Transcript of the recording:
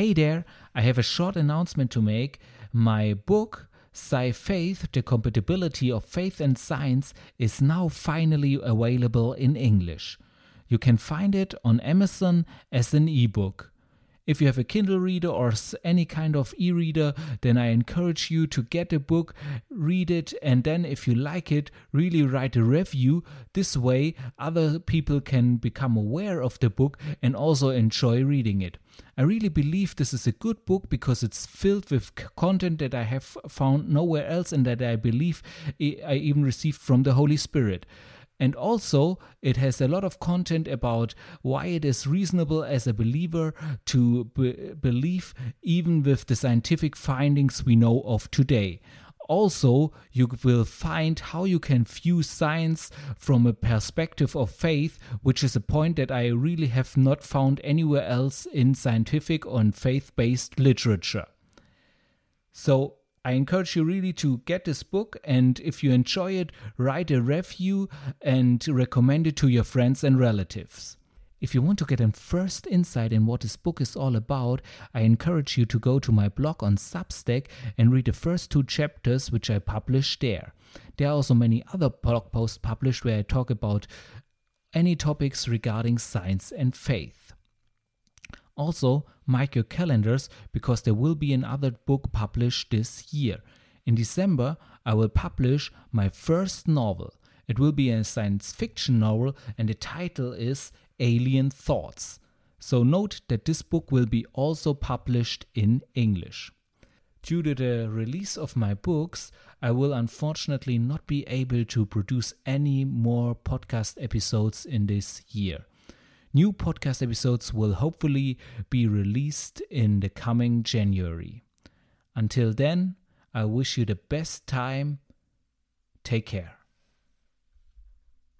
Hey there, I have a short announcement to make. My book, Sci Faith The Compatibility of Faith and Science, is now finally available in English. You can find it on Amazon as an ebook. If you have a Kindle reader or any kind of e reader, then I encourage you to get a book, read it, and then if you like it, really write a review. This way, other people can become aware of the book and also enjoy reading it. I really believe this is a good book because it's filled with content that I have found nowhere else and that I believe I even received from the Holy Spirit. And also, it has a lot of content about why it is reasonable as a believer to be- believe, even with the scientific findings we know of today. Also, you will find how you can view science from a perspective of faith, which is a point that I really have not found anywhere else in scientific or faith based literature. So, I encourage you really to get this book and if you enjoy it, write a review and recommend it to your friends and relatives. If you want to get a first insight in what this book is all about, I encourage you to go to my blog on Substack and read the first two chapters which I published there. There are also many other blog posts published where I talk about any topics regarding science and faith. Also, mark your calendars because there will be another book published this year. In December, I will publish my first novel. It will be a science fiction novel, and the title is Alien Thoughts. So, note that this book will be also published in English. Due to the release of my books, I will unfortunately not be able to produce any more podcast episodes in this year. New podcast episodes will hopefully be released in the coming January. Until then, I wish you the best time. Take care.